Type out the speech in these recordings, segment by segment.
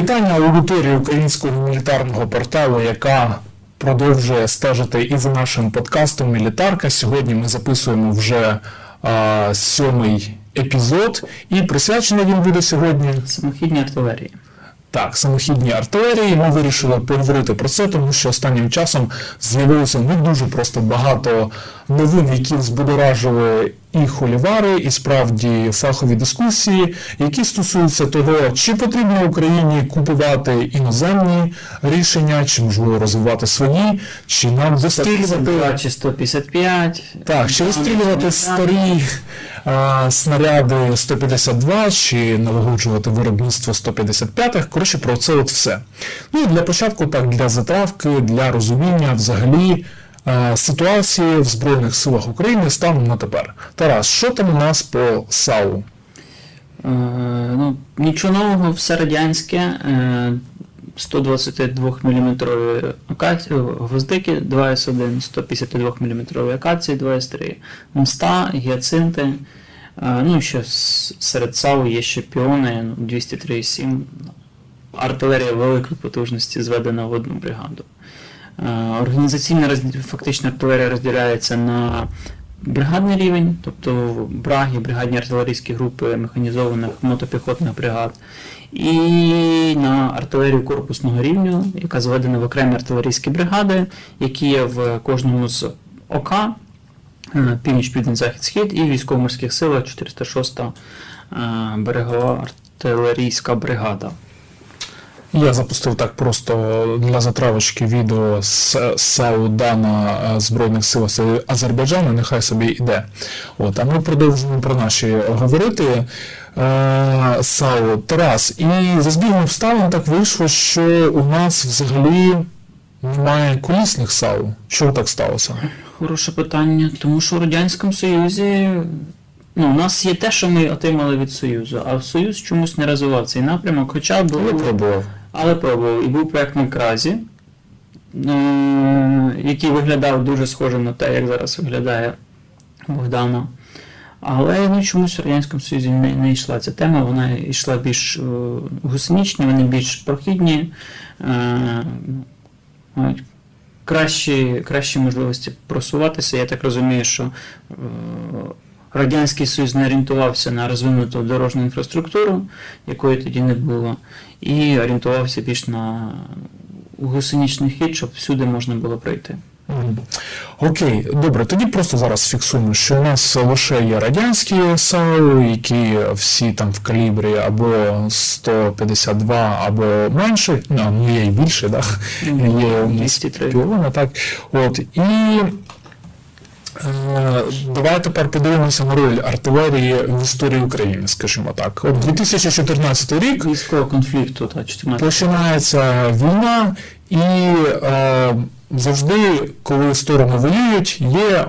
Вітання аудиторії українського мілітарного порталу, яка продовжує стежити і за нашим подкастом Мілітарка. Сьогодні ми записуємо вже а, сьомий епізод, і присвячений він буде сьогодні Самохідні артилерії. Так, самохідній артилерії. Ми вирішили поговорити про це, тому що останнім часом з'явилося не дуже просто багато новин, які збудоражили і холівари, і справді фахові дискусії, які стосуються того, чи потрібно Україні купувати іноземні рішення, чи можливо розвивати свої, чи нам вистрілювати. 152 чи 155. Так, чи Там, вистрілювати старі снаряди 152, чи налагоджувати виробництво 155-х. Коротше, про це от все. Ну і для початку, так, для затравки, для розуміння взагалі а, ситуації в Збройних силах України станом на тепер. Тарас, що там у нас по САУ? Е, ну, нічого нового, все радянське. Е, 122 мм гвоздики 2С1, 152 мм акації 2С3, мста, гіацинти. Ну і ще серед САУ є ще піони ну, 203,7. Артилерія великої потужності зведена в одну бригаду. Організаційна фактично артилерія розділяється на бригадний рівень, тобто браги, бригадні артилерійські групи механізованих мотопіхотних бригад, і на артилерію корпусного рівня, яка зведена в окремі артилерійські бригади, які є в кожному з ОК, е, північ, південь, захід, схід, і військово-морських силах 406 берегова артилерійська бригада. Я запустив так просто для затравочки відео з САУ Дана е, Збройних сил Азербайджану, нехай собі йде. От, а ми продовжуємо про наші говорити. Е, САУ Тарас. І за збігом обставин так вийшло, що у нас взагалі немає колісних САУ. Чого так сталося? Хороше питання, тому що в Радянському Союзі ну, у нас є те, що ми отримали від Союзу, а Союз чомусь не розвивав цей напрямок, хоча був? Але пробував. І був проект на Кразі, е, який виглядав дуже схоже на те, як зараз виглядає Богдана. Але ну, чомусь в Радянському Союзі не, не йшла ця тема, вона йшла більш е, гусеничні, вони більш прохідні. Е, кращі, кращі можливості просуватися. Я так розумію, що е, Радянський Союз не орієнтувався на розвинуту дорожню інфраструктуру, якої тоді не було, і орієнтувався більш на гусеничний хід, щоб всюди можна було пройти. Окей, добре, тоді просто зараз фіксуємо, що у нас лише є радянські САУ, які всі там в калібрі або 152, або менше, ну, ну є і більше, да? є у нас 203. так. От, і е, давай тепер подивимося на роль артилерії в історії України, скажімо так. От 2014 рік Військового конфлікту та 14 починається війна, і е, завжди, коли сторони воюють, є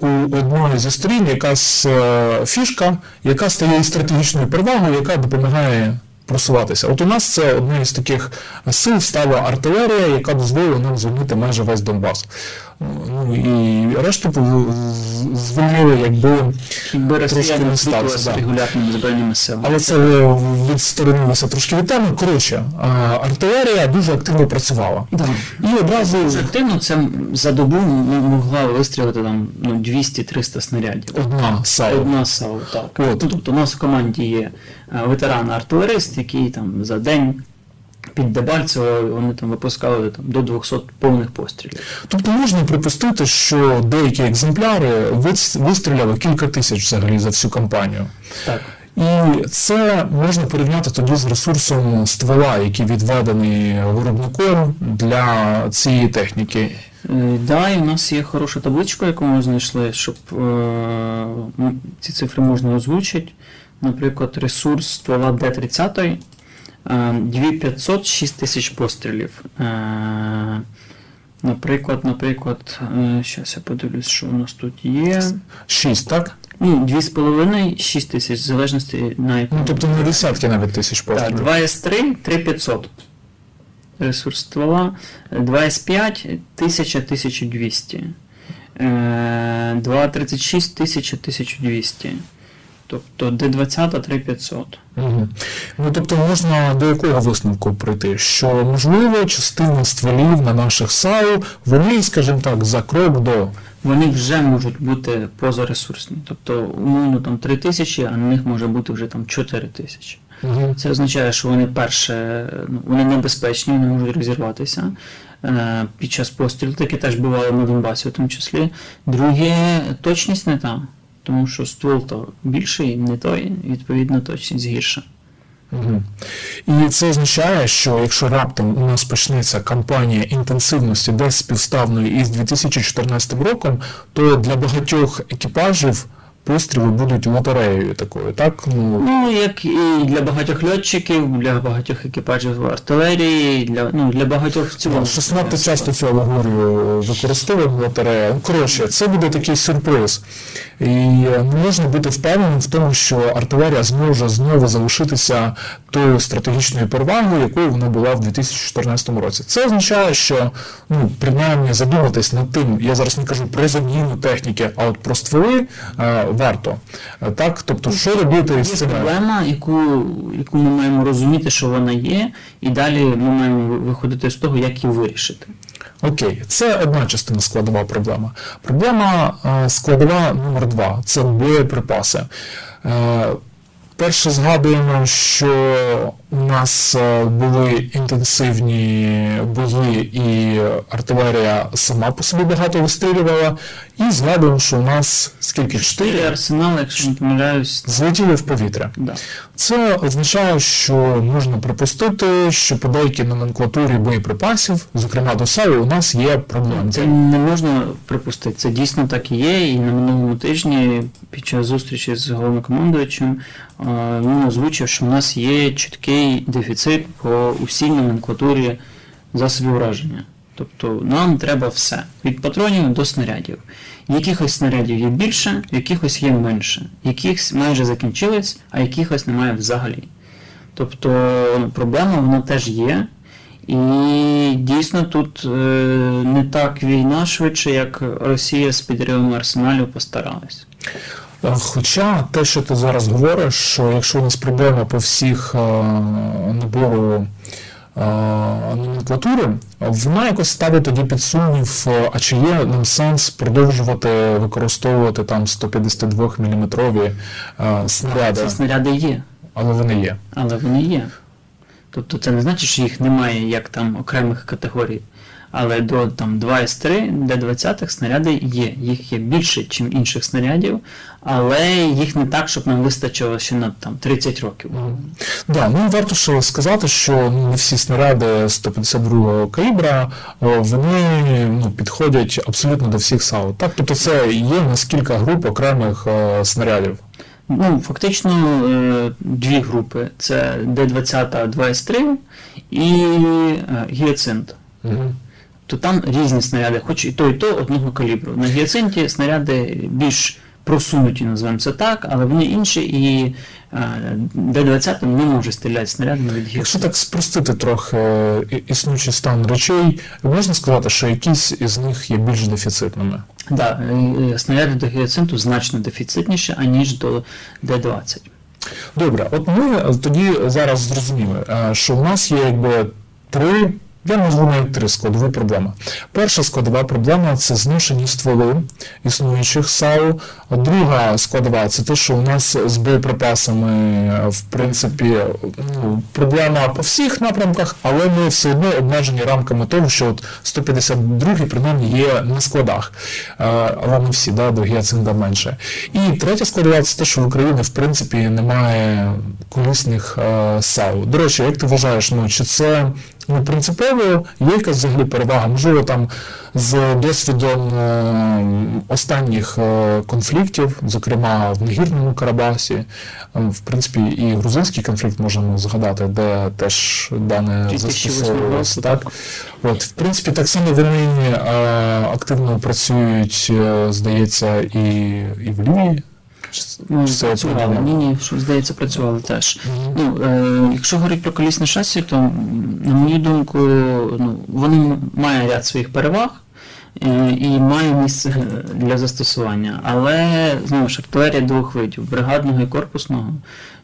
у одної зі сторін якась е, фішка, яка стає стратегічною перевагою, яка допомагає просуватися. От у нас це одна із таких сил стала артилерія, яка дозволила нам звільнити майже весь Донбас. Ну і решту пов- звільнили, якби Якби трошки росіяни не стався, да. регулярними збройними силами. Але це відсторонилося трошки від теми. Коротше, артилерія дуже активно працювала. Да. І одразу активно це за добу могла вистрілити там ну, 200-300 снарядів. одна САУ. Одна САУ, так. От. Ну, Тобто у нас в команді є е, ветеран-артилерист, який там за день під Дебальцево вони там випускали там, до 200 повних пострілів. Тобто можна припустити, що деякі екземпляри вистріляли кілька тисяч взагалі за всю кампанію. Так. І це можна порівняти тоді з ресурсом ствола, який відведений виробником для цієї техніки. Е, Да, і у нас є хороша табличка, яку ми знайшли, щоб е, ці цифри можна озвучити. Наприклад, ресурс ствола Д-30 е, 2500 6 тисяч пострілів. Е, Наприклад, наприклад, зараз я подивлюсь, що у нас тут є. Шість, так? Ні, 2,5 6 тисяч, в залежності на яку. Ну тобто не десятки навіть тисяч Так, пострілів. 2С3 3500. Ресурс ствола. 2С5 1000 1200. Е, 2.36 1000 1200. Тобто Д20 3500. Угу. Ну тобто можна до якого висновку прийти? Що можливо частина стволів на наших САУ, вони, скажімо так, за крок до. Вони вже можуть бути позаресурсні. Тобто, умовно там 3 тисячі, а на них може бути вже там 4 тисячі. Угу. Це означає, що вони перше, ну, вони небезпечні, вони можуть розірватися е, під час пострілу, таке теж бувало на Донбасі в тому числі. Друге, точність не та, тому що ствол то більший, не той, відповідно, точність гірша. Угу. І це означає, що якщо раптом у нас почнеться кампанія інтенсивності десь співставної із 2014 роком, то для багатьох екіпажів постріли будуть лотереєю такою, так? Ну, Ну, як і для багатьох льотчиків, для багатьох екіпажів артилерії, для, ну, для багатьох в цілому. Щось надто часто цю алегорію використовуємо лотерея. Ну, коротше, це буде такий сюрприз. І не можна бути впевненим в тому, що артилерія зможе знову залишитися тою стратегічною перевагою, якою вона була в 2014 році. Це означає, що ну, принаймні задуматись над тим, я зараз не кажу про заміну техніки, а от про стволи е, варто. Так, тобто, що робити з цим? проблема, яку, яку ми маємо розуміти, що вона є, і далі ми маємо виходити з того, як її вирішити. Окей, це одна частина складова проблема. Проблема складова номер два це боєприпаси. Е, Перше згадуємо, що у нас е, були інтенсивні бої, і артилерія сама по собі багато вистрілювала. І згадуємо, що у нас скільки Чотири арсенали, якщо не помиляюсь, злетіли в повітря. да. Це означає, що можна припустити, що по деякій номенклатурі боєприпасів, зокрема до САУ, у нас є проблеми. Це не можна припустити. Це дійсно так і є. І на минулому тижні під час зустрічі з головнокомандуючим е, він озвучив, що в нас є чіткий дефіцит по усій номенклатурі засобів ураження. Тобто нам треба все від патронів до снарядів. Якихось снарядів є більше, якихось є менше, якихось майже закінчились, а якихось немає взагалі. Тобто ну, проблема вона теж є. І дійсно тут е, не так війна швидше, як Росія з підривом арсеналів постаралась. Е, Хоча те, що ти зараз говориш, що якщо у нас проблема по всіх е, набору номенклатури, вона якось ставить тоді під сумнів, е, а чи є нам сенс продовжувати використовувати там 152 мм е, снаряди, Ці снаряди є, але вони є. але вони є. Тобто це не значить, що їх немає як там окремих категорій. Але до там 2С3, Д20 снаряди є. Їх є більше, ніж інших снарядів, але їх не так, щоб нам вистачило ще на там 30 років. Да, ну варто ще сказати, що не всі снаряди 152-го калібра вони ну, підходять абсолютно до всіх САУ. Так, тобто це є нас кілька груп окремих е, снарядів. Ну, фактично е, дві групи: це Д20 2С3 і е, гіацинт. Угу. То там різні снаряди, хоч і то, і то одного калібру. На гіацинті снаряди більш просунуті, називаємо це так, але вони інші, і е, Д-20 не може стріляти снарядами від Якщо так спростити трохи е, існуючий стан речей, можна сказати, що якісь із них є більш дефіцитними. Да, е, снаряди до гіацинту значно дефіцитніші, аніж до Д-20. Добре, от ми тоді зараз зрозуміли, що в нас є якби три. Я назву навіть три складові проблеми. Перша складова проблема це зношені стволи існуючих САУ. Друга складова це те, що у нас з боєприпасами, в принципі, ну, проблема по всіх напрямках, але ми все одно обмежені рамками того, що от 152 принаймні є на складах, Е, але не всі, да, до гіацинда менше. І третя складова це те, що в Україні в принципі немає колісних е, САУ. До речі, як ти вважаєш, ну чи це ну, принципово є якась взагалі перевага? Можливо, там з досвідом е, останніх е, конфліктів, зокрема в Нагірному Карабасі, е, в принципі, і грузинський конфлікт можемо згадати, де теж дане 2008 застосовувалось. Так? От, в принципі, так само вони е, активно працюють, е, здається, і, і в Лівії. Ну, працювали. Ні, ні, що здається, працювали теж. Ну, е, якщо говорити про колісне шасі, то, на мою думку, ну, вони мають ряд своїх переваг. е, і має місце для застосування. Але знову ж артилерія двох видів бригадного і корпусного.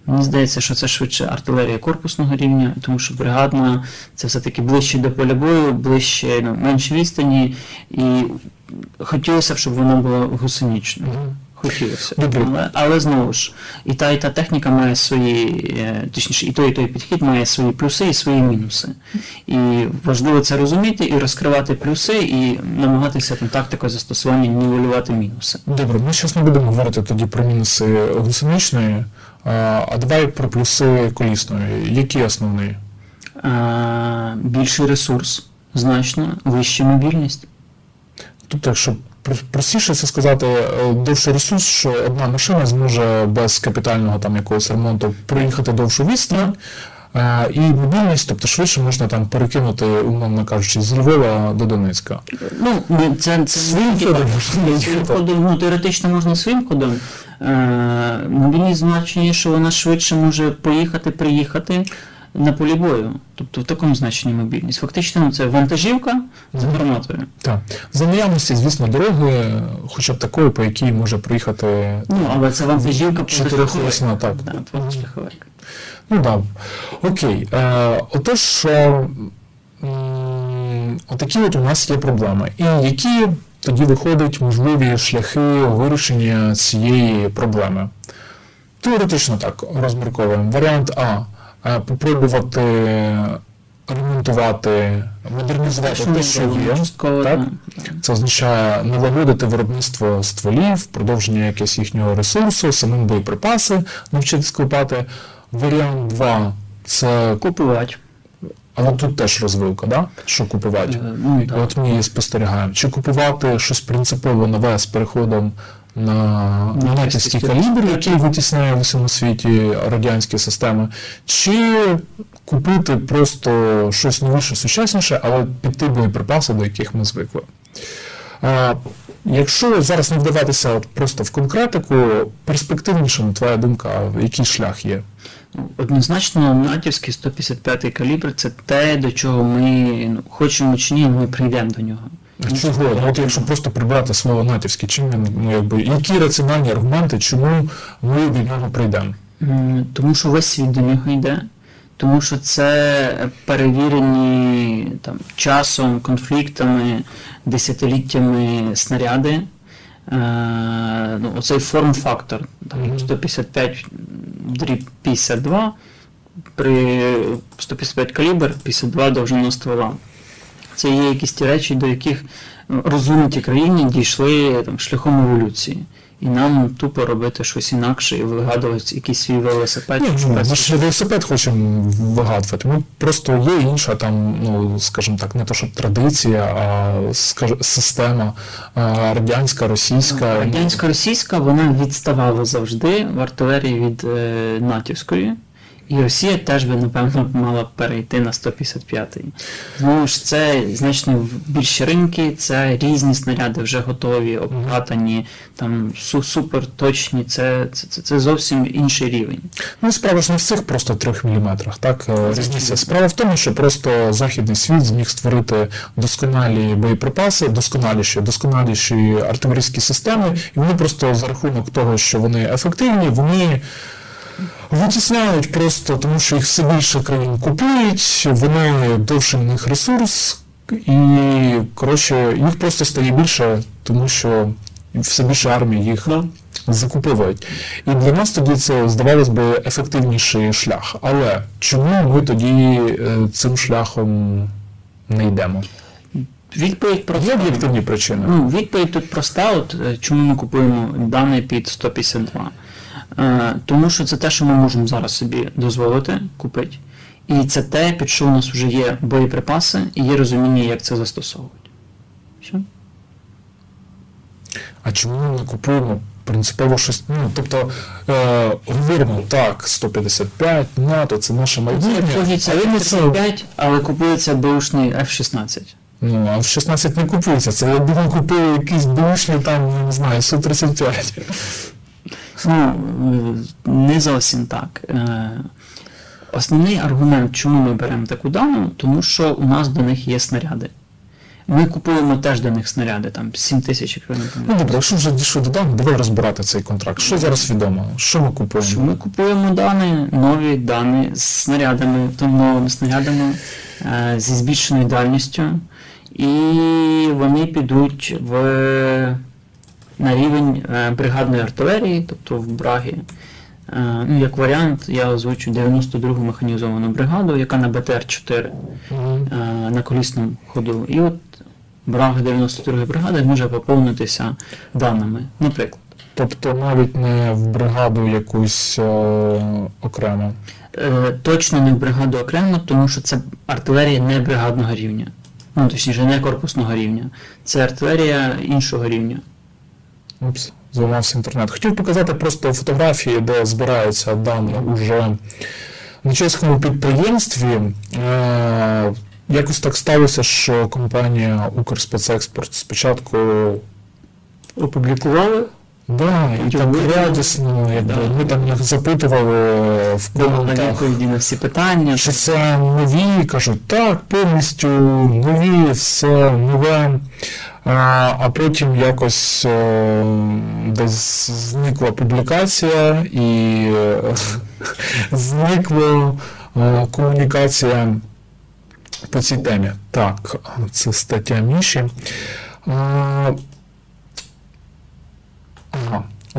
Мені здається, що це швидше артилерія корпусного рівня, тому що бригадна це все-таки ближче до поля бою, ближче ну, менше відстані, і хотілося б, щоб вона була гусенічною. Хотілося. Добре. Але, знову ж, і та, і та техніка має свої, е, точніше, і той, і той підхід має свої плюси і свої мінуси. І важливо це розуміти і розкривати плюси, і намагатися там тактикою застосування нівелювати мінуси. Добре, ми зараз не будемо говорити тоді про мінуси гусеничної, а, а давай про плюси колісної. Які основні? А, більший ресурс, значно, вища мобільність. Тобто, якщо простіше це сказати, е, довший ресурс, що одна машина зможе без капітального там якогось ремонту проїхати довшу відстань. е, І мобільність, тобто швидше можна там перекинути, умовно кажучи, з Львова до Донецька. Ну, це, це Своїм ну, теоретично можна своїм ходом. Е, мобільність значення, що вона швидше може поїхати, приїхати на полі бою. Тобто в такому значенні мобільність. Фактично ну, це вантажівка з гранатою. Так. За наявності, звісно, дороги, хоча б такої, по якій може проїхати Ну, але це вантажівка чотирихолісна, так. Да, позашляховик. Ну так. Окей. Е, отож, е, отакі от у нас є проблеми. І які тоді виходять можливі шляхи вирішення цієї проблеми? Теоретично так розмірковуємо. Варіант А. е, Попробувати ремонтувати, модернізувати те, що є. Так? Це означає налагодити виробництво стволів, продовження якогось їхнього ресурсу, самим боєприпаси навчитись копати. Варіант 2 це Купувати. але тут теж розвилка, да? що купувати. Е, Ну. От ми її спостерігаємо. Чи купувати щось принципово нове з переходом на, на натівський калібр, який витісняє в усьому світі радянські системи, чи купити просто щось новіше, сучасніше, але під ті боєприпаси, до яких ми звикли. А, якщо зараз не вдаватися просто в конкретику, перспективніше, на твоя думка, який шлях є? Однозначно, натівський 155 калібр це те, до чого ми ну, хочемо чи ні, ми прийдемо до нього. А Чого? Ну, от якщо просто прибрати слово натівське, чим він, ну, якби, які раціональні аргументи, чому ми до нього прийдемо? Тому що весь світ до нього йде, тому що це перевірені там, часом, конфліктами, десятиліттями снаряди. Е, ну, оцей форм-фактор, там, 155 дріб 52, при 155 калібр, 52 довжина ствола. Це є якісь ті речі, до яких ну, розвинуті країни дійшли там, шляхом еволюції. І нам тупо робити щось інакше і вигадувати якийсь свій велосипед. Ні, ну, ми ж велосипед хочемо вигадувати. Ми просто є інша там, ну скажімо так, не то щоб традиція, а скаж, система а, радянська, російська. Радянська російська вона відставала завжди в артилерії від е, натівської. І Росія теж би, напевно, мала перейти на 155-й. Знову ж це значно більші ринки, це різні снаряди вже готові, обкатані, там су- супер точні, це, це, це, це зовсім інший рівень. Ну, справа ж не в цих просто трьох міліметрах, так е, різниця. Справа в тому, що просто західний світ зміг створити досконалі боєприпаси, досконаліші, досконаліші артилерійські системи, і вони просто за рахунок того, що вони ефективні, вони. Витісняють просто, тому що їх все більше країн купують, вони довше в них ресурс, і коротше, їх просто стає більше, тому що все більше армій їх закуповують. І для нас тоді це здавалось би ефективніший шлях. Але чому ми тоді е, цим шляхом не йдемо? Відповідь про Є об'єктивні причини. Ну, відповідь тут проста, от е, чому ми купуємо даний під 152. Е, тому що це те, що ми можемо зараз собі дозволити купити. І це те, під що у нас вже є боєприпаси і є розуміння, як це застосовувати. Все? А чому ми не купуємо принципово щось? Ну, тобто, е, говоримо, так, 155, НАТО, це наше майбутнє. Це але ми це, 35, але купується беушний F-16. ну, а в 16 не купується. Це якби ми купили якийсь бушні там, не знаю, Су-35. Ну, е, не зовсім так. Е, Основний аргумент, чому ми беремо таку дану, тому що у нас до них є снаряди. Ми купуємо теж до них снаряди, там 7 тисяч, якщо не Ну добре, якщо вже дійшли до даних, давай розбирати цей контракт. Що зараз відомо? Що ми купуємо? Що ми купуємо дані, нові дані з снарядами, автономними снарядами е, зі збільшеною дальністю, і вони підуть в, на рівень е, бригадної артилерії, тобто в Брагі. Е, ну, як варіант, я озвучу 92-гу механізовану бригаду, яка на БТР-4 Мгм. е, на колісному ходу. І от Брага 92-ї бригади може поповнитися даними. Наприклад. Тобто навіть не в бригаду якусь окремо. Е, точно не в бригаду окремо, тому що це артилерія не бригадного рівня. Ну, точніше, не корпусного рівня. Це артилерія іншого рівня. Упс, зламався інтернет. Хотів показати просто фотографії, де збираються дані уже на чеському підприємстві. Е, якось так сталося, що компанія Укрспецекспорт спочатку Опублікували. Да, і так радісно, якби Да. ми там їх запитували в коментах. відповіді на всі питання. Чи це нові? Кажуть, так, повністю нові, все нове. А, потім якось е, десь зникла публікація і е, зникла е, комунікація по цій темі. Так, це стаття Міші. Ага,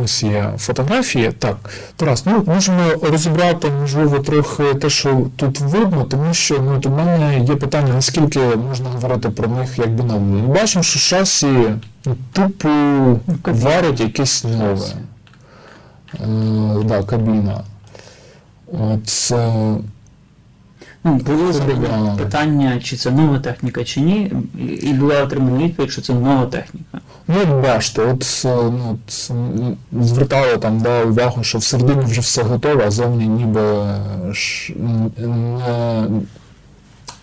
ось є фотографії. Так, Тарас, ну можемо розібрати, можливо, трохи те, що тут видно, тому що ну, от у мене є питання, наскільки можна говорити про них якби нове. Ми бачимо, що шасі ну, типу варять якесь нове. Е, да, кабіна. От, е, Ну, було задання питання, чи це нова техніка, чи ні, і- була отримана відповідь, що це нова техніка. Ну, бачите, от, е, ну, от, звертали там да, увагу, що всередині вже все готове, а зовні ніби е, не,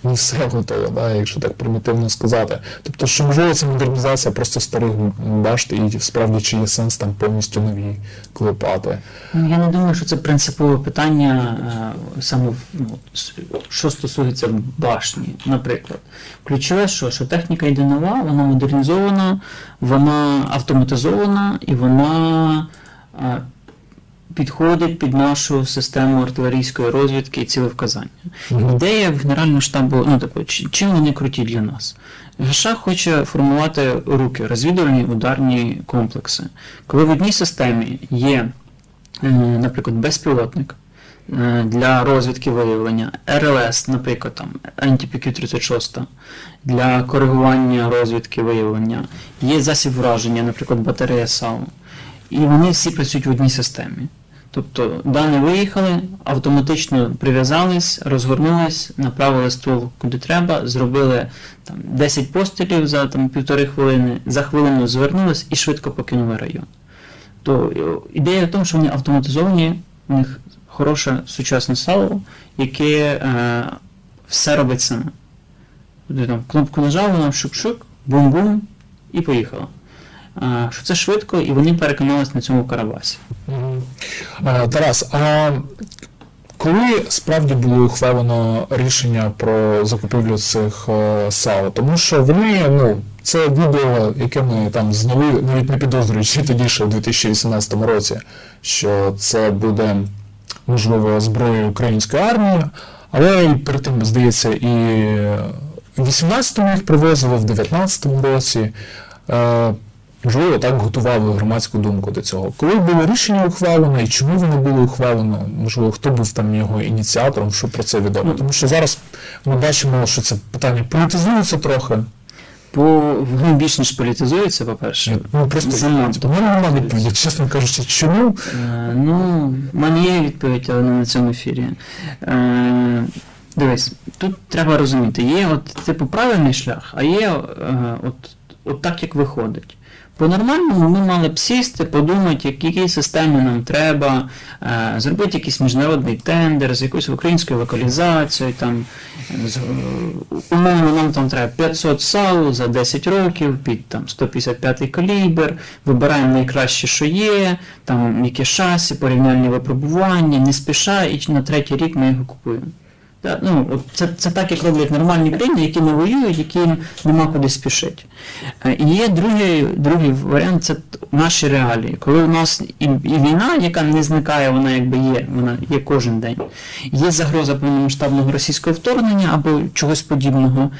не все да, якщо так примітивно сказати. Тобто, що можливо це модернізація просто старих башт, і справді чи є сенс там повністю нові клепати. Ну, я не думаю, що це принципове питання е, саме ну, що стосується башні, наприклад. Ключове, що, що техніка йде нова, вона модернізована, вона автоматизована і вона підходить під нашу систему артилерійської розвідки і цілевказання. Мгм. Ідея в Генерального штабу, ну типу, чим вони круті для нас? ГШ хоче формувати руки, розвідувальні ударні комплекси. Коли в одній системі є, е, наприклад, безпілотник е, для розвідки виявлення, РЛС, наприклад, там антипіки-36, для коригування розвідки виявлення, є засіб враження, наприклад, батарея САУ. І вони всі працюють в одній системі. Тобто дані виїхали, автоматично прив'язались, розгорнулись, направили ствол куди треба, зробили там, 10 пострілів за там, півтори хвилини, за хвилину звернулись і швидко покинули район. То е, ідея в тому, що вони автоматизовані, у них хороше сучасне сало, яке е, все робить саме. Ти там кнопку нажав, воно шук-шук, бум-бум і поїхало. Е, що це швидко, і вони переконалися на цьому карабасі. Е, Тарас, а коли справді було ухвалено рішення про закупівлю цих е, САУ? Тому що вони, ну, це відео, яке ми там зняли, навіть не підозрюючи тоді, ще в 2018 році, що це буде, можливо, зброя української армії, але перед тим, здається, і в 18-му їх привозили, в 19-му році. Можливо, так готували громадську думку до цього. Коли було рішення ухвалено і чому воно було ухвалено? Можливо, хто був там його ініціатором, що про це відомо? Ну, Тому що зараз ми бачимо, що це питання політизується трохи. Бо воно більш ніж політизується, по-перше. Ну просто Занадто. мене немає відповіді, чесно кажучи, чому? Е, Ну, в мене є відповідь, але не на цьому ефірі. Е, дивись, тут треба розуміти, є от типу правильний шлях, а є е, от, от так, як виходить. По-нормальному ми мали б сісти, подумати, які, які системи нам треба, е, зробити якийсь міжнародний тендер з якоюсь українською локалізацією, там, з, умовно нам там треба 500 САУ за 10 років під там, 155 калібр, вибираємо найкраще, що є, там яке шасі, порівняльні випробування, не спіша, і на третій рік ми його купуємо. Та, Ну, от це, це так, як роблять нормальні країни, які не воюють, яким нема куди спішити. Е, І є другий, другий варіант це наші реалії. Коли у нас і, і війна, яка не зникає, вона якби є, вона є кожен день. Є загроза повномасштабного російського вторгнення або чогось подібного.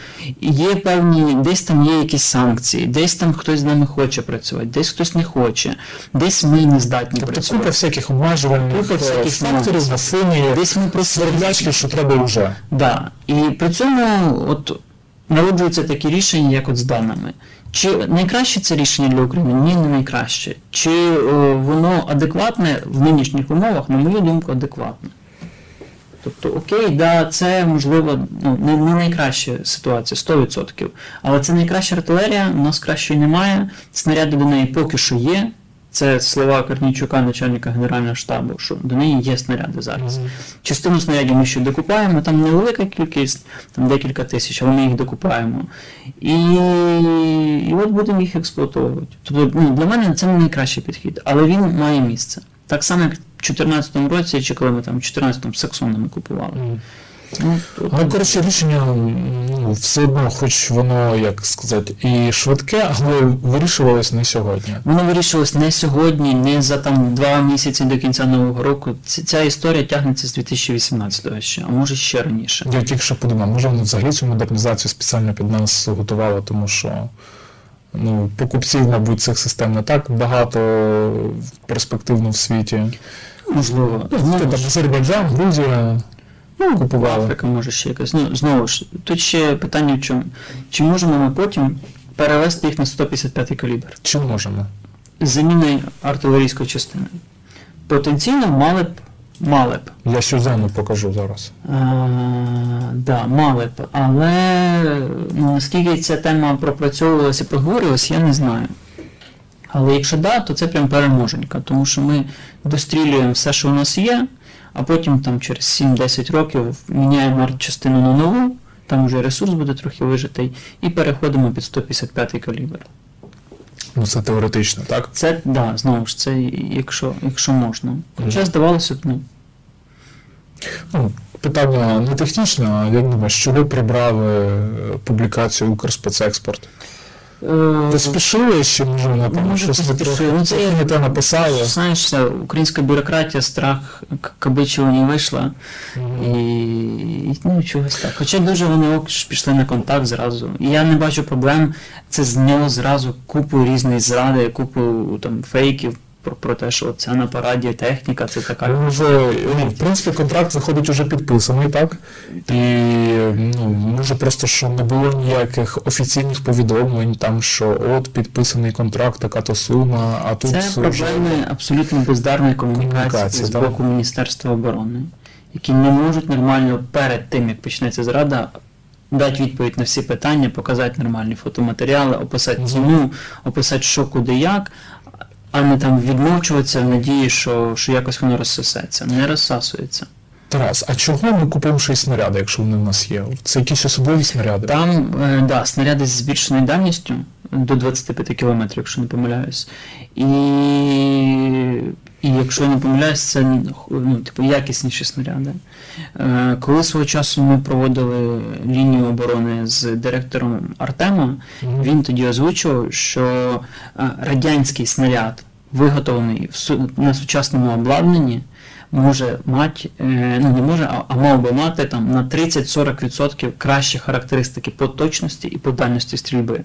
Є певні, десь там є якісь санкції, десь там хтось з нами хоче працювати, десь хтось не хоче, десь ми не здатні Тобто працювати. купа всяких обмежувальних е, всяких факторів нюансів. Десь ми просто свердлячки, що треба вже. Да. І при цьому от народжуються такі рішення, як от з даними. Чи найкраще це рішення для України? Ні, не найкраще. Чи е, воно адекватне в нинішніх умовах, на мою думку, адекватне. Тобто, окей, да, це можливо ну, не, не найкраща ситуація, 100%. Але це найкраща артилерія, у нас кращої немає. Снаряди до неї поки що є. Це слова Корнійчука, начальника Генерального штабу, що до неї є снаряди зараз. Частину снарядів ми ще докупаємо, там невелика кількість, там декілька тисяч, але ми їх докупаємо. І, і от будемо їх експлуатовувати. Тобто ну, для мене це не найкращий підхід, але він має місце. Так само, як в 2014 році, чи коли ми там в 2014 саксонами купували. Ну, Але, коротше, рішення ну, все одно, хоч воно, як сказати, і швидке, але вирішувалось не сьогодні. Воно вирішилось не сьогодні, не за там два місяці до кінця нового року. Ці- Ця історія тягнеться з 2018-го ще, а може ще раніше. Я тільки що подумав, може вони взагалі цю модернізацію спеціально під нас готували, тому що ну, покупців, мабуть, цих систем не так багато перспективно в світі. Можливо, Ну, знову там ж, Азербайджан, Грузія ну, купували. Африка може ще якась. Ну, знову ж, тут ще питання в чому. Чи можемо ми потім перевести їх на 155 калібр Чи можемо? з заміною артилерійської частини? Потенційно мали б, мали б. Я Сюзанну покажу зараз. А, да, мали б, але ну, наскільки ця тема пропрацьовувалася і проговорювалася, я не знаю. Але якщо да, то це прям переможенька, тому що ми дострілюємо все, що у нас є, а потім там через 7-10 років міняємо арт-частину на нову, там вже ресурс буде трохи вижитий, і переходимо під 155 калібр. Ну це теоретично, так? Це, да, знову ж, це якщо, якщо можна. Хоча здавалося б, ну, Ну, питання не технічне, а як думаєш, чого прибрали е, публікацію Укрспецекспорт? Е, Ви спішили, чи може вона там щось не трохи Ну, це я- не те написала? Знаєш, це українська бюрократія, страх кабичого не вийшла. І, ну, чогось так. Хоча дуже вони ок, пішли на контакт зразу. І я не бачу проблем. Це з нього зразу купу різної зради, купу там фейків про, про те, що це на параді техніка, це така. Він вже, ну, в принципі, контракт виходить уже підписаний, так? І ну, може просто, що не було ніяких офіційних повідомлень, там, що от підписаний контракт, така то сума, а тут Це проблеми абсолютно бездарної комунікації Комунікації, з так. боку Міністерства оборони, які не можуть нормально перед тим, як почнеться зрада, дати відповідь на всі питання, показати нормальні фотоматеріали, описати ціну, описати, що куди як, а не там відмовчуватися в надії, що, що якось воно розсосеться. Не розсасується. Тарас, а чого ми купуємо ще й снаряди, якщо вони в нас є? Це якісь особливі снаряди? Там е, да, снаряди з збільшеною дальністю до 25 км, якщо не помиляюсь. І, і якщо я не помиляюсь, це ну, типу, якісніші снаряди. Е, коли свого часу ми проводили лінію оборони з директором Артема, Мгм. він тоді озвучував, що е, радянський снаряд, виготовлений на сучасному обладнанні, може мати, е, ну не може, а мав би мати там на 30-40% кращі характеристики по точності і по дальності стрільби.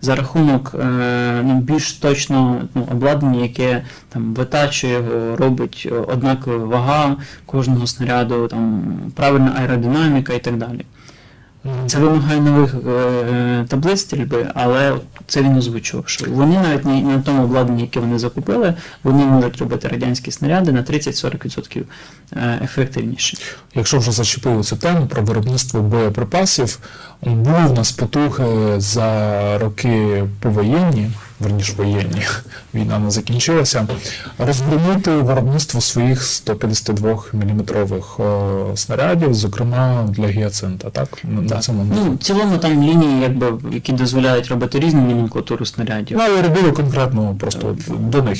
За рахунок е, ну, більш точно ну, обладнання, яке там витачує його, робить е, однакова вага кожного снаряду, там правильна аеродинаміка і так далі. Це вимагає нових е, таблиць стрільби, але це він озвучував, що вони навіть не на тому обладнанні, яке вони закупили, вони можуть робити радянські снаряди на 30-40% е, ефективніші. Якщо вже зачепили цю тему про виробництво боєприпасів, був у нас потуги за роки повоєнні, верніш воєнні, війна не закінчилася, розгромити виробництво своїх 152 мм снарядів, зокрема для гіацинта, так? На, цьому Ну, в цілому там лінії, якби, які дозволяють робити різну номенклатуру снарядів. Ну, але робили конкретно просто до них.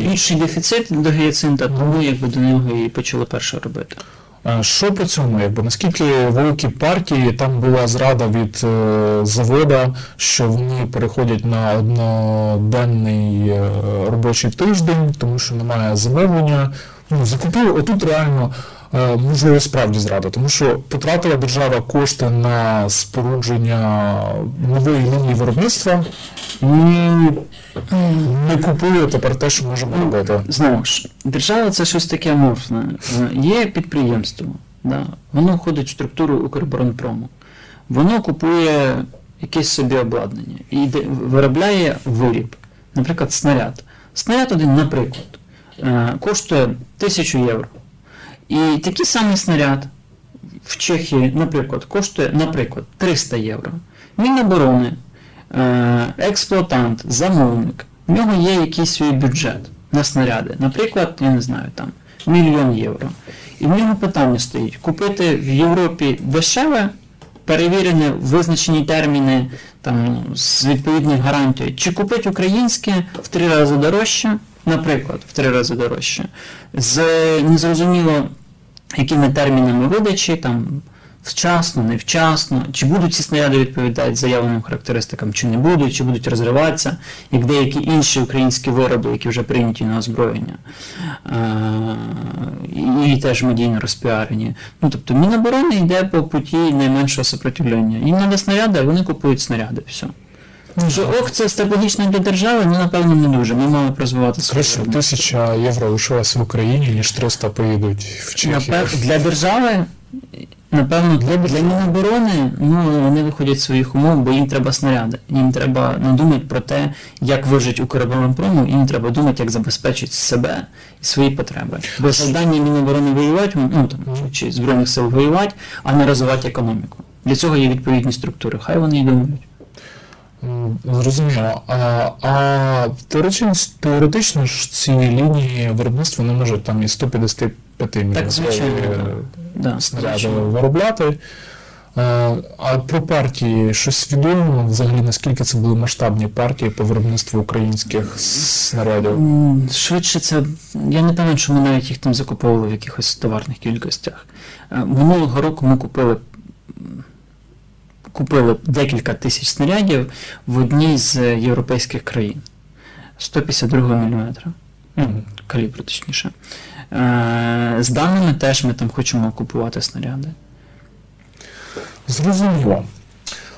Більший дефіцит до гіацинта, тому якби до нього і почали перше робити. Е, Що по цьому? Якби наскільки великі партії там була зрада від е, завода, що вони переходять на одноденний е, робочий тиждень, тому що немає замовлення. Ну, закупили, отут реально можливо справді зрада, тому що потратила держава кошти на спорудження нової лінії виробництва і не купує тепер те, що можемо робити. Знову ж, держава це щось таке аморфне. Е, Є підприємство, да? воно входить в структуру Укрборонпрому. Воно купує якесь собі обладнання і виробляє виріб, наприклад, снаряд. Снаряд один, наприклад, е, коштує 1000 євро. І такий самий снаряд в Чехії, наприклад, коштує, наприклад, 300 євро. Міноборони, е, експлуатант, замовник, в нього є якийсь свій бюджет на снаряди. Наприклад, я не знаю, там мільйон євро. І в нього питання стоїть: купити в Європі дешеве, перевірене визначені терміни там, з відповідною гарантією, чи купити українське в три рази дорожче, наприклад, в три рази дорожче, з незрозуміло якими термінами видачі, там вчасно, невчасно, чи будуть ці снаряди відповідати заявленим характеристикам, чи не будуть, чи будуть розриватися, як деякі інші українські вироби, які вже прийняті на озброєння, е, і, теж медійно розпіарені. Ну, тобто Міноборони йде по путі найменшого сопротивлення. Їм треба снаряди, а вони купують снаряди. Все. Що ох, це стратегічно для держави, ну напевно не дуже. Ми мали б розвивати Краще тисяча євро лишилась в Україні, ніж 300 поїдуть в Чехію. Напев- для держави, напевно, для, для Міноборони, ну, вони виходять з своїх умов, бо їм треба снаряди. Їм треба не думати про те, як вижить Укроборонпрому, їм треба думати, як забезпечити себе і свої потреби. Бо завдання Міноборони воювати, ну там, чи Збройних сил воювати, а не розвивати економіку. Для цього є відповідні структури. Хай вони і думають. Зрозуміло. А, а теоретично, теоретично ж ці лінії виробництва не можуть там і 155 мм звичайно, снаряди звичайно. виробляти. Е, А про партії щось відомо взагалі наскільки це були масштабні партії по виробництву українських снарядів? Швидше це. Я не певен, що ми навіть їх там закуповували в якихось товарних кількостях. Е, Минулого року ми купили, купили декілька тисяч снарядів в одній з європейських країн. 152 мм. Мгм. Калібру, точніше. Е, З даними теж ми там хочемо купувати снаряди. Зрозуміло.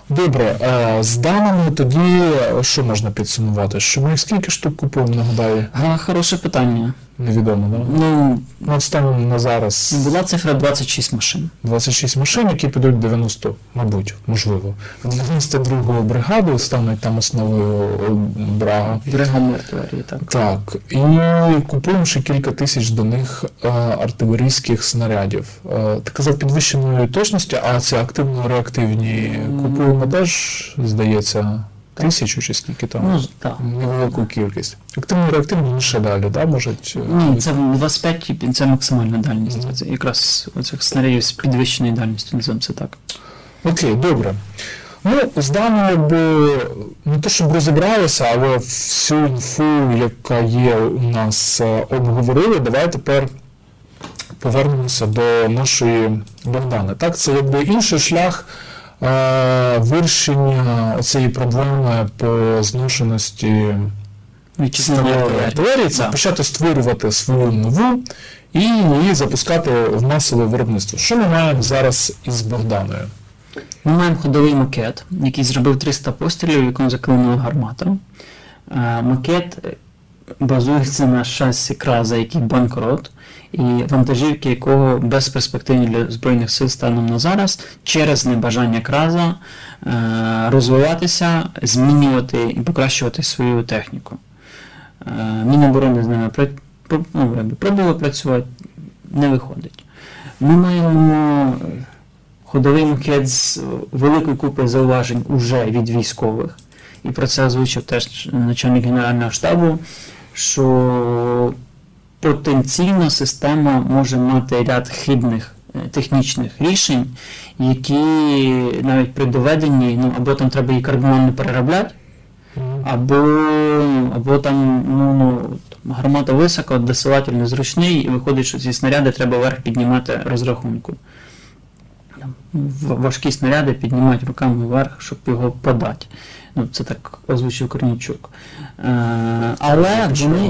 Добре, е, з даними тоді що можна підсумувати? Що ми скільки штук купуємо, нагадаю, хороше питання. Невідомо, да? Ну, Ну, от станом на зараз була цифра 26 машин. 26 машин, які підуть в 90, мабуть, можливо. В 92-гу бригаду стануть там основою е, Брага. Бригадної артилерії, так. Так, і купуємо ще кілька тисяч до них е, артилерійських снарядів. Е, ти казав підвищеної точності, а це активно-реактивні. Купуємо теж, здається, тисячу чи скільки там. Ну, так. Невелику кількість. Активно-реактивні ще далі, да, можуть. е, Ні, це 25 і це максимальна дальність. Це якраз оцих снарядів з підвищеною дальністю, називаємо це так. Окей, добре. Ну, з даними, якби не то, щоб розібралися, але всю інфу, яка є у нас, е, обговорили. Давай тепер повернемося до нашої Богдани. Так, це якби інший шлях вирішення цієї проблеми по зношеності артилерії, це почати створювати свою нову і її запускати в масове виробництво. Що ми маємо зараз із Богданою? Ми маємо ходовий макет, який зробив 300 пострілів, в якому заклинила гармата. Е, Макет е, базується на шасі краза, який банкрот, і вантажівки якого безперспективні для Збройних сил станом на зараз через небажання краза е, розвиватися, змінювати і покращувати свою техніку. Е, Міноборони з ними ну, пробували працювати, не виходить. Ми маємо ходовий макет з великою купою зауважень уже від військових. І про це озвучив теж начальник Генерального штабу, що потенційно система може мати ряд хибних е, технічних рішень, які навіть при доведенні, ну або там треба її кардинально переробляти, або, або там ну, там, гармата висока, досилатель незручний, і виходить, що ці снаряди треба вверх піднімати розрахунку. Важкі снаряди піднімати руками вверх, щоб його подати. Ну, це так озвучив Корнічук. Е, але вони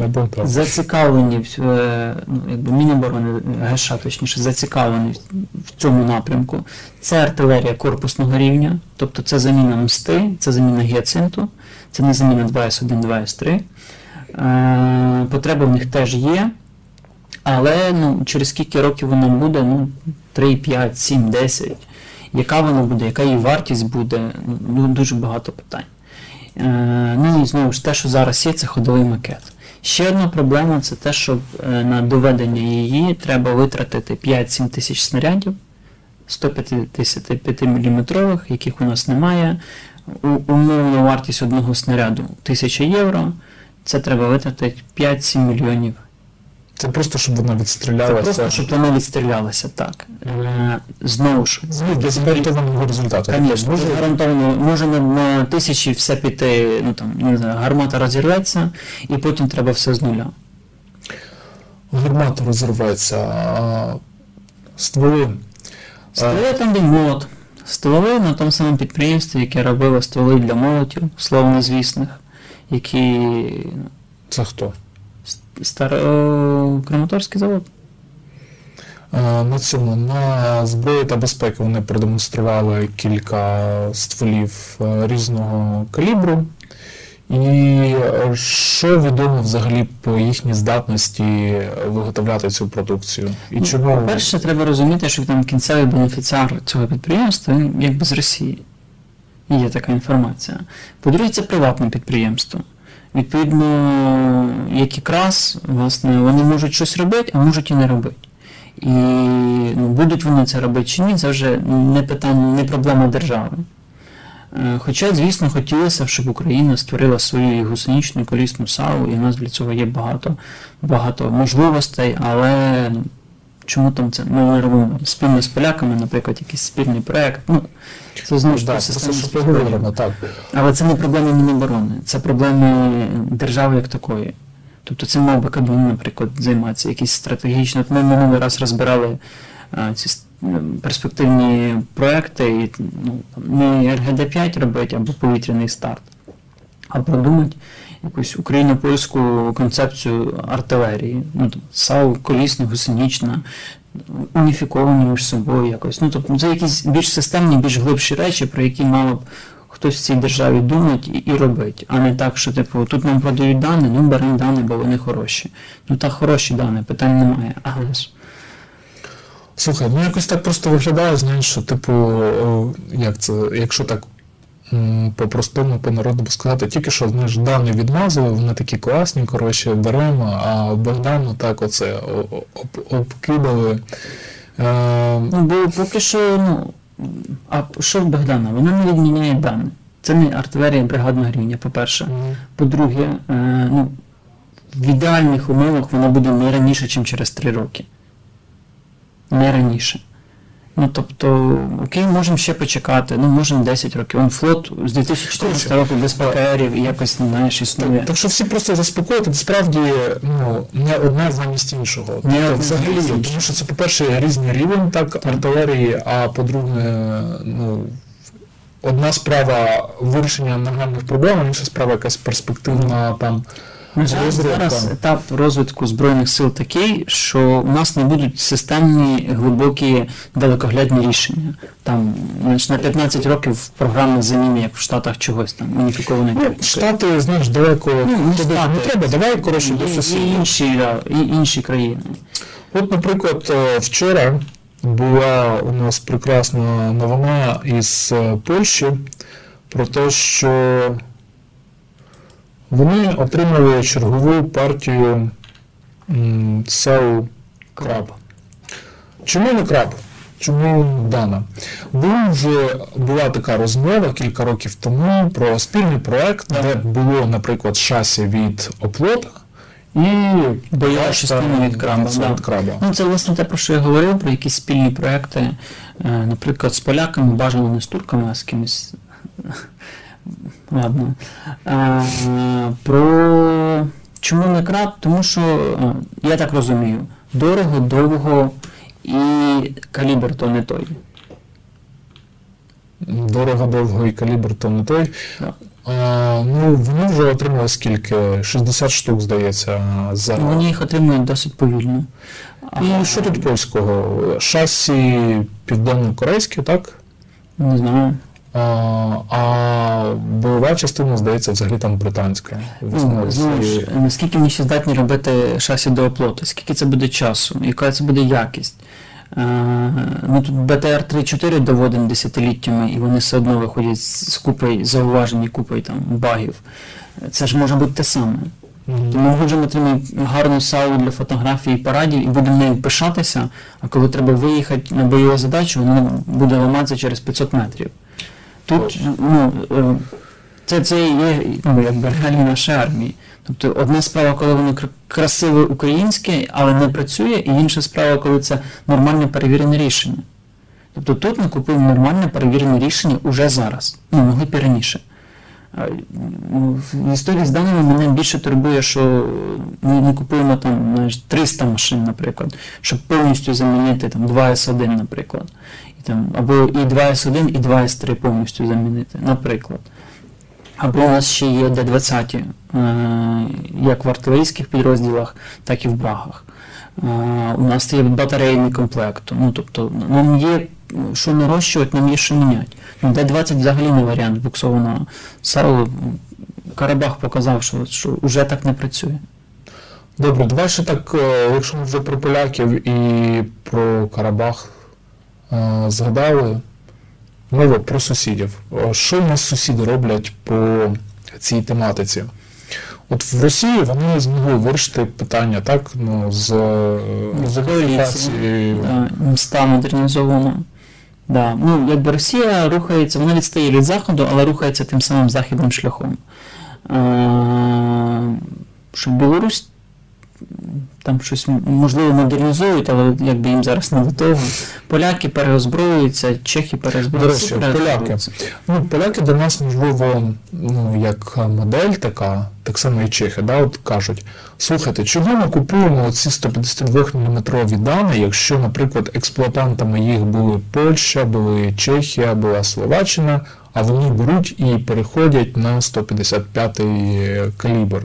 зацікавлені в е, ну, якби Міноборони ГШ, точніше, зацікавлені в- цьому напрямку. Це артилерія корпусного рівня, тобто це заміна мсти, це заміна гіацинту, це не заміна 2С1, 2С3. Е, потреба в них теж є. Але ну, через скільки років вона буде, ну, 3, 5, 7, 10. Яка вона буде, яка її вартість буде, ну, дуже багато питань. Е, ну і знову ж те, що зараз є, це ходовий макет. Ще одна проблема це те, що е, на доведення її треба витратити 5-7 тисяч снарядів 155 мм, яких у нас немає. Умовна вартість одного снаряду 1000 євро. Це треба витратити 5-7 мільйонів Це просто, щоб вона це просто, щоб вона відстрілялася, так. Е, знову ж, Ну, для гарантованого результату. Звісно, може гарантовано, може на, на тисячі все піти, ну там, не знаю, гармата розірветься, і потім треба все з нуля. Гармата розривається, а стволи. Стволи там де мод. Стволи на тому самому підприємстві, яке робило стволи для молотів, славнозвісних, які ну, Це хто? Стар... о, Краматорський завод. Е, На цьому на зброї та безпеки вони продемонстрували кілька стволів е, різного калібру. І е, що відомо взагалі по їхній здатності виготовляти цю продукцію? І Ну, чому По-перше, треба розуміти, що там кінцевий бенефіціар цього підприємства, він якби з Росії. Є така інформація. По-друге, це приватне підприємство. Відповідно, як якраз, власне, вони можуть щось робити, а можуть і не робити. І ну, будуть вони це робити чи ні, це вже не питання, не проблема держави. Е, Хоча, звісно, хотілося б, щоб Україна створила свою гусеничну колісну САУ, і в нас для цього є багато, багато можливостей, але ну, чому там це? Ми робимо спільно з поляками, наприклад, якийсь спільний проєкт. Ну, це знову ж таки поговорено, так. Але це не проблеми Міноборони, це проблеми держави як такої. Тобто це мав би Кабмін, наприклад, займатися якісь стратегічно. От ми минулий раз розбирали а, ці перспективні проекти, і ну, не РГД-5 робити або повітряний старт, а продумати якусь україно-польську концепцію артилерії. Ну, САУ, колісна, гусенична, уніфіковані між собою якось. Ну, тобто це якісь більш системні, більш глибші речі, про які мало б хтось в цій державі думати і, і робити, а не так, що типу, тут нам продають дані, ну беремо дані, бо вони хороші. Ну так хороші дані, питань немає. Але ж Слухай, ну якось так просто виглядає, знаєш, що, типу, як це, якщо так по-простому, по-народному сказати, тільки що, знаєш, дані відмазали, вони такі класні, коротше, беремо, а Богдану так оце обкидали. Е, ну, бо поки що, ну, а що в Богдана? Вона не відміняє дані. Це не артилерія бригадного рівня, по-перше. м, По-друге, е, ну, в ідеальних умовах вона буде не раніше, ніж через 3 роки. Не раніше. Ну, тобто, окей, можемо ще почекати, ну, можемо 10 років. Он флот з 2014 року без ПКРів і якось, знаєш, існує. Так, так що всі просто заспокоїти, насправді ну, не одне замість іншого. Не Тобто, одне взагалі, тому що це, по-перше, різний рівень так, артилерії, а по-друге, ну, одна справа вирішення нагальних проблем, а інша справа якась перспективна там. Розробка. зараз етап розвитку Збройних сил такий, що у нас не будуть системні, глибокі, далекоглядні рішення. Там знаєш, на 15 років програми заміни, як в Штатах чогось там, уніфікованої Ну. Штати, знаєш, далеко Ну, не туди не треба, давай коротше до є сусідів. інші, да, і інші країни. От, наприклад, е, вчора була у нас прекрасна новина із е, Польщі про те, що вони отримали чергову партію м, САУ Краб. Чому не краб? Чому Дана? Була вже була така розмова кілька років тому про спільний проект, де було, наприклад, шасі від оплота і Бойова частина від краба, да. від краба. Ну, це власне те, про що я говорив, про якісь спільні проекти, е, наприклад, з поляками, бажано не з турками, а з кимось Ладно. А, про чому не краб? Тому що, я так розумію, дорого, довго і калібр то не той. Дорого, довго і калібр то не той. Так. А, ну, вони вже отримали скільки? 60 штук, здається, за. Вони їх отримують досить повільно. І що тут польського? Шасі південно-корейське, так? Не знаю. А, а бойова частина, здається, взагалі там британська. В Ну, знову наскільки ми ще здатні робити шасі до оплоти, скільки це буде часу, яка це буде якість. Е, Ми тут БТР 3.4 доводимо десятиліттями, і вони все одно виходять з купою зауважень купою там багів. Це ж може бути те саме. Мгм. Тому ми можемо отримати гарну салу для фотографій і парадів і будемо нею пишатися, а коли треба виїхати на бойову задачу, воно буде ламатися через 500 метрів. Тут ну, е, це, це є ну, якби реалії нашої армії. Тобто одна справа, коли воно красиве українське, але не працює, і інша справа, коли це нормальне перевірене рішення. Тобто тут ми купуємо нормальне перевірене рішення уже зараз. Ну, могли б раніше. Ну, В історії з даними мене більше турбує, що ми не купуємо там знаєш, 300 машин, наприклад, щоб повністю замінити там 2С1, наприклад. Там, або і 2С1, і 2С3 повністю замінити, наприклад. Або у нас ще є Д-20, е, як в артилерійських підрозділах, так і в брагах. Е, У нас є батарейний комплект. Ну, тобто, нам є що нарощувати, нам є що міняти. Ну, Д-20 взагалі не варіант буксованого сало. Карабах показав, що, що вже так не працює. Добре, давай ще так, е, якщо ми вже про поляків і про Карабах згадали, мова про сусідів. Що у нас сусіди роблять по цій тематиці? От в Росії вони змогли вирішити питання так, ну, з е. Да, міста модернізовано. Да. Ну, якби Росія рухається, вона відстає від Заходу, але рухається тим самим західним шляхом. Е, що Білорусь там щось можливо модернізують, але якби їм зараз не до того. Поляки переозброюються, чехи До переозброюються. речі, поляки. Ну, поляки до нас, можливо, ну, як модель така, так само і чехи, да, от кажуть, слухайте, чого ми купуємо ці 152 мм дани, якщо, наприклад, експлуатантами їх були Польща, були Чехія, була Словаччина, а вони беруть і переходять на 155-й калібр.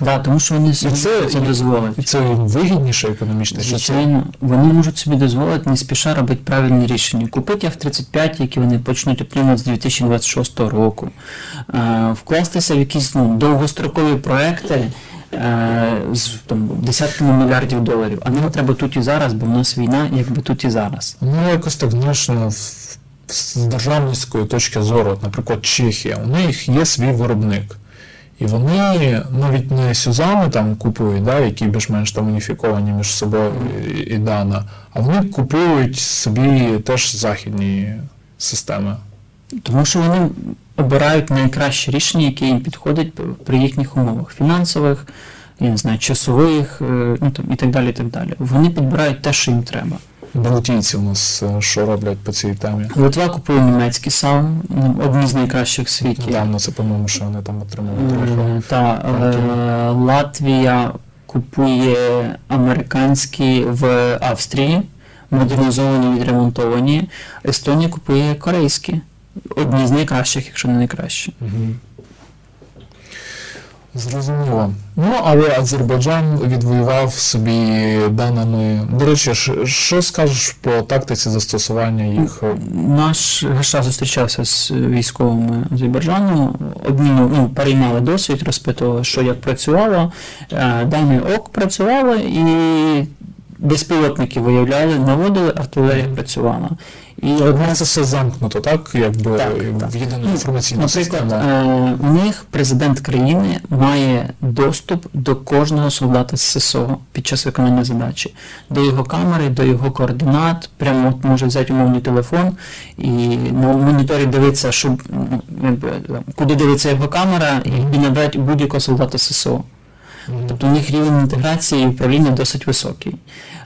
Да, тому що вони собі це- це дозволять. І це вигідніше економічно, Звичайно, вони можуть собі дозволити не спіша робити правильні рішення. Купити F-35, які вони почнуть отримати з 2026 року, е, вкластися в якісь ну, довгострокові проекти е, з там, десятками мільярдів доларів. А нам треба тут і зараз, бо в нас війна, якби тут і зараз. Ну, якось так, знаєш, ну, з державницької точки зору, наприклад, Чехія, у них є свій виробник. І вони навіть не Сюзани там купують, да, які більш-менш там уніфіковані між собою і, і Дана, а вони купують собі теж західні системи. Тому що вони обирають найкраще рішення, яке їм підходить при їхніх умовах фінансових, я не знаю, часових е, ну, там, і так далі. і так далі. Вони підбирають те, що їм треба. Балтійці у нас е, що роблять по цій темі? Литва купує німецькі САУ, ну, одні з найкращих в світі. Недавно це, по-моєму, що вони там отримали Е, трохи. Та е, Латвія купує американські в Австрії, модернізовані, відремонтовані. Естонія купує корейські. Одні з найкращих, якщо не найкращі. Мгм. Зрозуміло. Ну, але Азербайджан відвоював собі даними. До речі, що скажеш по тактиці застосування їх? Наш ГШ зустрічався з військовими Азербайджану, обміну, ну, переймали досвід, розпитували, що як працювало. Е, Даний ок працювало і безпілотники виявляли, наводили, артилерія працювала. І Одне це все замкнуто, так? Якби Так, в так. єдину інформаційну Наприклад, систему. е, у них президент країни має доступ до кожного солдата з ССО під час виконання задачі, до його камери, до його координат. Прямо от може взяти умовний телефон і на моніторі дивитися, щоб ну, куди дивиться його камера, і набрати будь-якого солдата ССО. Тобто у них рівень інтеграції і управління досить високий.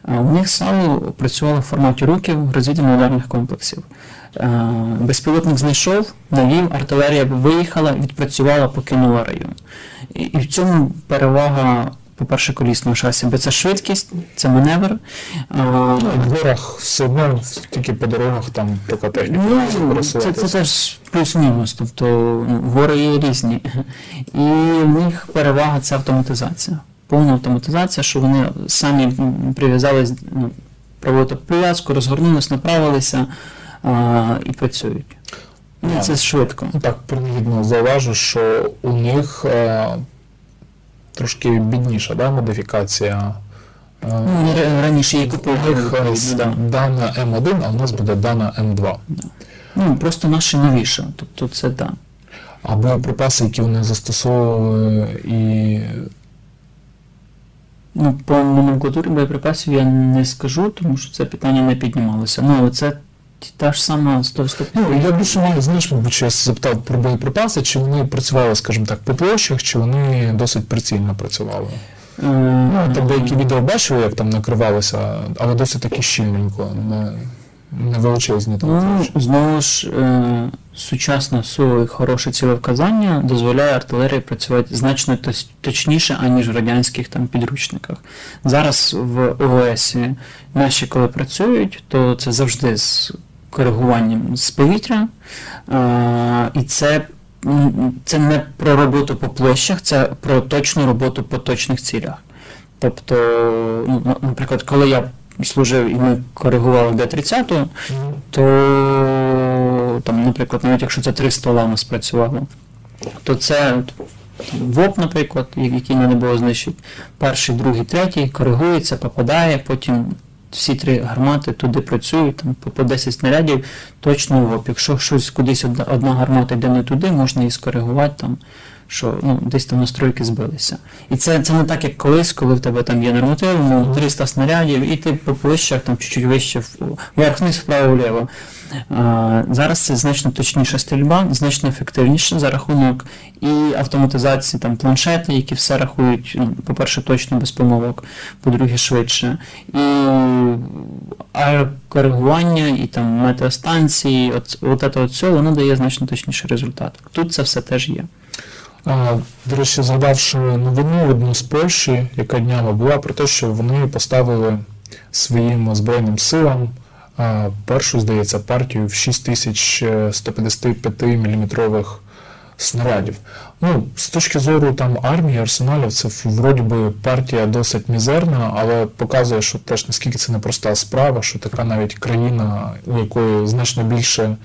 У них САУ працювало в форматі руків розвідувально ударних комплексів. Безпілотник знайшов, навів, артилерія виїхала, відпрацювала, покинула район. І, і в цьому перевага, по-перше, колісного шасі, бо це швидкість, це маневр. В горах все одно тільки по дорогах там така техніка. Ну, це, це теж плюс-мінус, тобто ну, гори є різні. І в них перевага це автоматизація. Повна автоматизація, що вони самі прив'язались, ну, проводити прив'язку, розгорнулись, направилися а, і працюють. Ну, Це швидко. Так, принагідно зауважу, що у них а, трошки бідніша да, модифікація. Ну, раніше її купили. Дана М1, а у нас буде дана М2. Да. Ну, Просто наша новіша. Тобто це так. А боєприпаси, які вони застосовували і. Ну, по номенклатурі боєприпасів я не скажу, тому що це питання не піднімалося. Ну, але це та ж сама 100 Ну, Я більше маю, знаєш, мабуть, що я запитав про боєприпаси, чи вони працювали, скажімо так, по площах, чи вони досить прицільно працювали. Е, ну, там деякі відео бачили, як там накривалося, але досить таки щільненько, не, не величезні. Там, ну, знову ж, е, сучасне СУ і хороше цілевказання дозволяє артилерії працювати значно точніше, аніж в радянських там підручниках. Зараз в ООС наші, коли працюють, то це завжди з коригуванням з повітря. І це це не про роботу по площах, це про точну роботу по точних цілях. Тобто, ну, наприклад, коли я служив і ми коригували Д-30, то, там, наприклад, навіть якщо це три ствола у нас працювало, то це ВОП, наприклад, який не було знищити, перший, другий, третій, коригується, попадає, потім всі три гармати туди працюють, там по 10 снарядів точно ВОП. Якщо щось кудись одна гармата йде не туди, можна її скоригувати там. Що ну, десь там настройки збилися. І це це не так, як колись, коли в тебе там є норматив, ну, 300 снарядів, і ти по площах там чуть-чуть вище вверх-вниз, вправо-вліво. Зараз це значно точніша стрільба, значно ефективніше за рахунок і автоматизації там планшети, які все рахують, ну, по-перше, точно без помилок, по-друге, швидше. І аерокоригування, і там метеостанції, от, от, от, от все, воно дає значно точніший результат. Тут це все теж є. До речі, згадавши новину одну з Польщі, яка днями була про те, що вони поставили своїм Збройним силам першу, здається, партію в 6155 мм снарядів. Ну, З точки зору там армії, арсеналів, це вроді би партія досить мізерна, але показує, що теж наскільки це непроста справа, що така навіть країна, у якої значно більше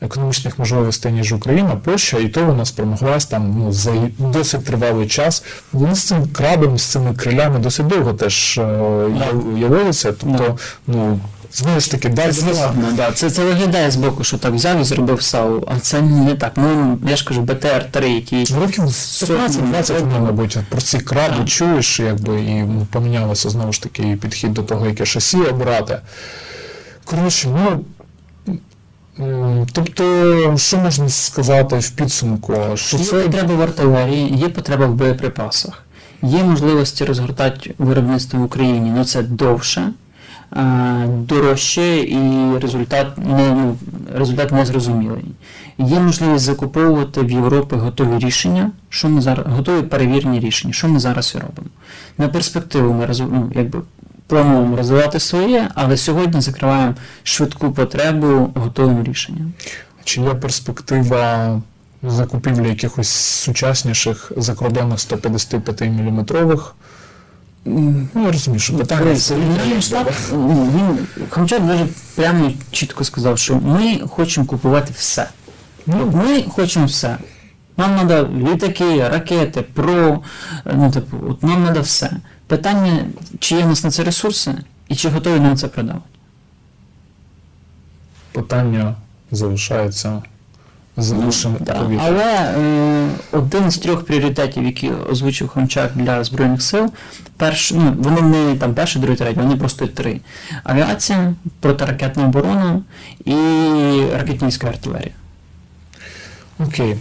економічних можливостей, ніж Україна, Польща, і то вона спромоглась там ну, за досить тривалий час. Вони з цим крабом, з цими крилями досить довго теж е, явилися. Тобто, ну. Знову ж таки, дай складно, да. Це це виглядає з боку, що так взяв і зробив САУ, а це не так. Ну, я ж кажу, БТР-3, який... Ну, років 15-20, мабуть, про ці краби так. чуєш, якби, і ну, помінялося знову ж таки підхід до того, яке шасі обрати. Коротше, ну. Тобто, що можна сказати в підсумку? Що Є це... потреба в артилерії, є потреба в боєприпасах, є можливості розгортати виробництво в Україні, але це довше, дорожче і результат не, ну, результат незрозумілий. Є можливість закуповувати в Європі готові рішення, що ми зараз готові перевірні рішення, що ми зараз і робимо. На перспективу ми ну, якби плануємо розвивати своє, але сьогодні закриваємо швидку потребу готовим рішенням. Чи є перспектива закупівлі якихось сучасніших закордонних 155 мм? Ну, я розумію, що питання він Хамчак дуже прямо чітко сказав, що ми хочемо купувати все. Ну, Ми хочемо все. Нам треба літаки, ракети, ПРО, ну, типу, от нам треба все. Питання, чи є в нас на це ресурси і чи готові нам це продавати? Питання залишається залишимо. Ну, Але е, один з трьох пріоритетів, які озвучив Хомчак для Збройних сил, перш, ну, вони не там перший, другий, третій, вони просто три. Авіація, протиракетна оборона і ракетницька артилерія. Окей.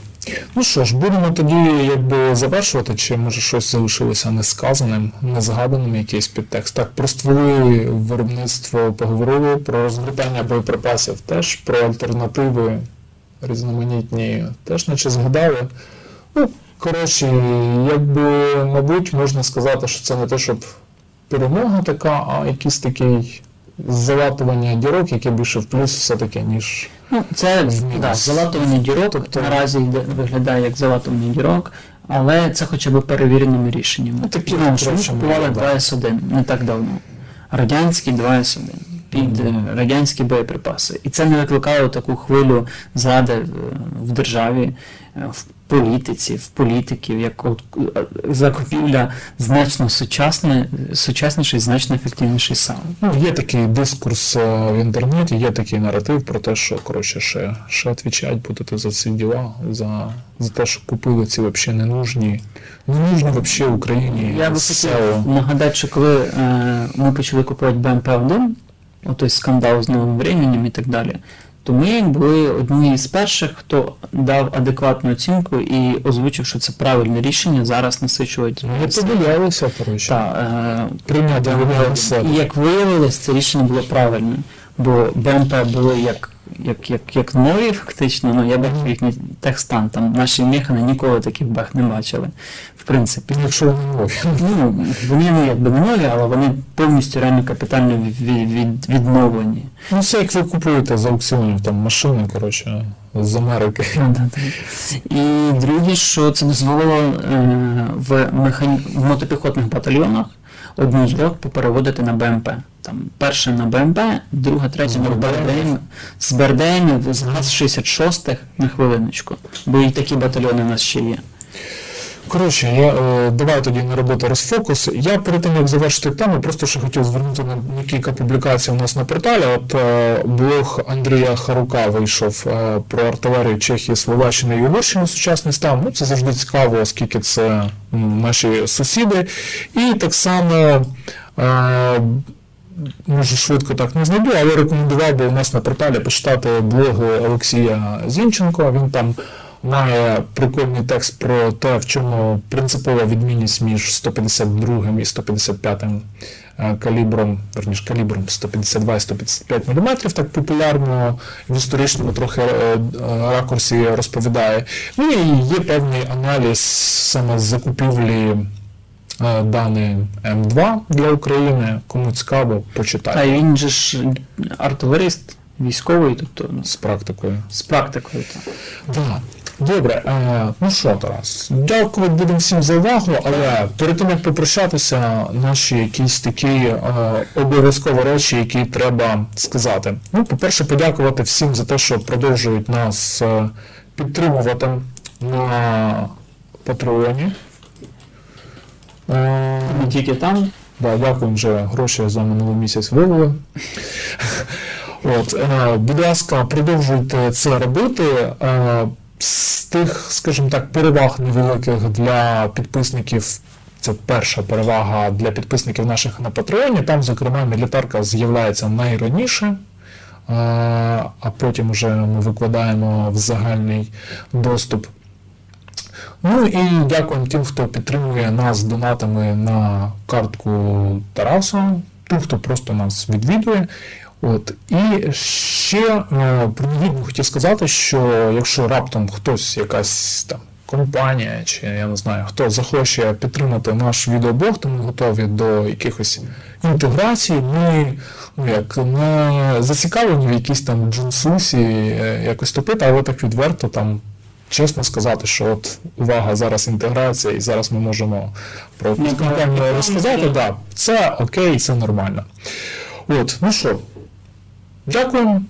Ну що ж, будемо тоді якби завершувати, чи може щось залишилося несказаним, незгаданим, якийсь підтекст. Так, про стволи виробництво поговорили, про розгортання боєприпасів теж, про альтернативи різноманітні теж наче згадали. Ну, коротше, якби, мабуть, можна сказати, що це не те, щоб перемога така, а якийсь такий залатування дірок, яке більше в плюс все-таки, ніж. Ну, це да, залатування дірок, Тобто- наразі йде- виглядає як залатування дірок, але це хоча б перевіреними рішеннями. Ну, такі ну, купували 2С1 не так давно. Радянський 2С1 під е, радянські боєприпаси. І це не викликало таку хвилю зради е, в державі, е, в політиці, в політиків, як от, е, закупівля значно сучасне, сучасніший, значно ефективніший сам. Ну, є такий дискурс е, в інтернеті, є такий наратив про те, що коротше ще, ще відвічать будете за ці діла, за, за те, що купили ці взагалі ненужні, ненужні взагалі Україні. Я би хотів нагадати, що коли е, ми почали купувати БМП-1, отой скандал з новим временем і так далі, то ми були одні з перших, хто дав адекватну оцінку і озвучив, що це правильне рішення зараз насичувати. Ми подивилися, коротше. Так, Прийняти е, себе. і як виявилось, це рішення було правильним, бо БМП були як, як, як, як нові, фактично, ну я бачив їхній техстан, там наші механи ніколи таких бах не бачили, в принципі. Ну, Якщо вони нові. Ну, вони ну, якби не нові, але вони повністю реально капітально від, від, відновлені. Ну, це як ви купуєте з аукціонів там машини, коротше, з Америки. І друге, що це дозволило е, в, механі... в мотопіхотних батальйонах одну з рот попереводити на БМП. Там перша на БМП, друга, третя на БРДМ. З БРДМ, з ГАЗ-66 на хвилиночку. Бо і такі батальйони в нас ще є. Коротше, я, е, давай тоді на роботу розфокус. Я перед тим, як завершити тему, просто ще хотів звернути на, кілька публікацій у нас на порталі. От е, блог Андрія Харука вийшов е, про артилерію Чехії, Словаччини і Угорщини сучасний стан. Ну, це завжди цікаво, оскільки це наші сусіди. І так само. Е, Може, швидко так не знайду, але рекомендував би у нас на порталі почитати блоги Олексія Зінченко. Він там має прикольний текст про те, в чому принципова відмінність між 152 і 155 е, калібром, верніш калібром 152 і 155 мм, так популярно в історичному трохи е, е, ракурсі розповідає. Ну і є певний аналіз саме з закупівлі дани М2 для України. Кому цікаво, Та почитайте й він же ж артилерист, військовий, тобто ну, з практикою. з практикою. Та. Да. Добре, е, ну що, Тарас, дякувати будемо всім за увагу, але перед тим як попрощатися, наші якісь такі е, обов'язкові речі, які треба сказати. Ну, по-перше, подякувати всім за те, що продовжують нас е, підтримувати на Патреоні. Е, Не тільки там, Да, дякую, вже гроші за минулий місяць вивели. От, е, будь ласка, продовжуйте це робити. Е, з тих, скажімо так, переваг невеликих для підписників. Це перша перевага для підписників наших на Патреоні. Там, зокрема, мілітарка з'являється найраніше, е, а потім вже ми викладаємо в загальний доступ. Ну і дякуємо тим, хто підтримує нас донатами на картку Тараса, тим, хто просто нас відвідує. От. І ще е, принагідно хотів сказати, що якщо раптом хтось, якась там компанія, чи я не знаю, хто захоче підтримати наш відеоблог, то ми готові до якихось інтеграцій. Ми ну, як не зацікавлені в якійсь там джунсусі е, якось топити, але так відверто там чесно сказати, що от увага, зараз інтеграція, і зараз ми можемо про компанію розказати. Да, це окей, це нормально. От, ну що, дякуємо.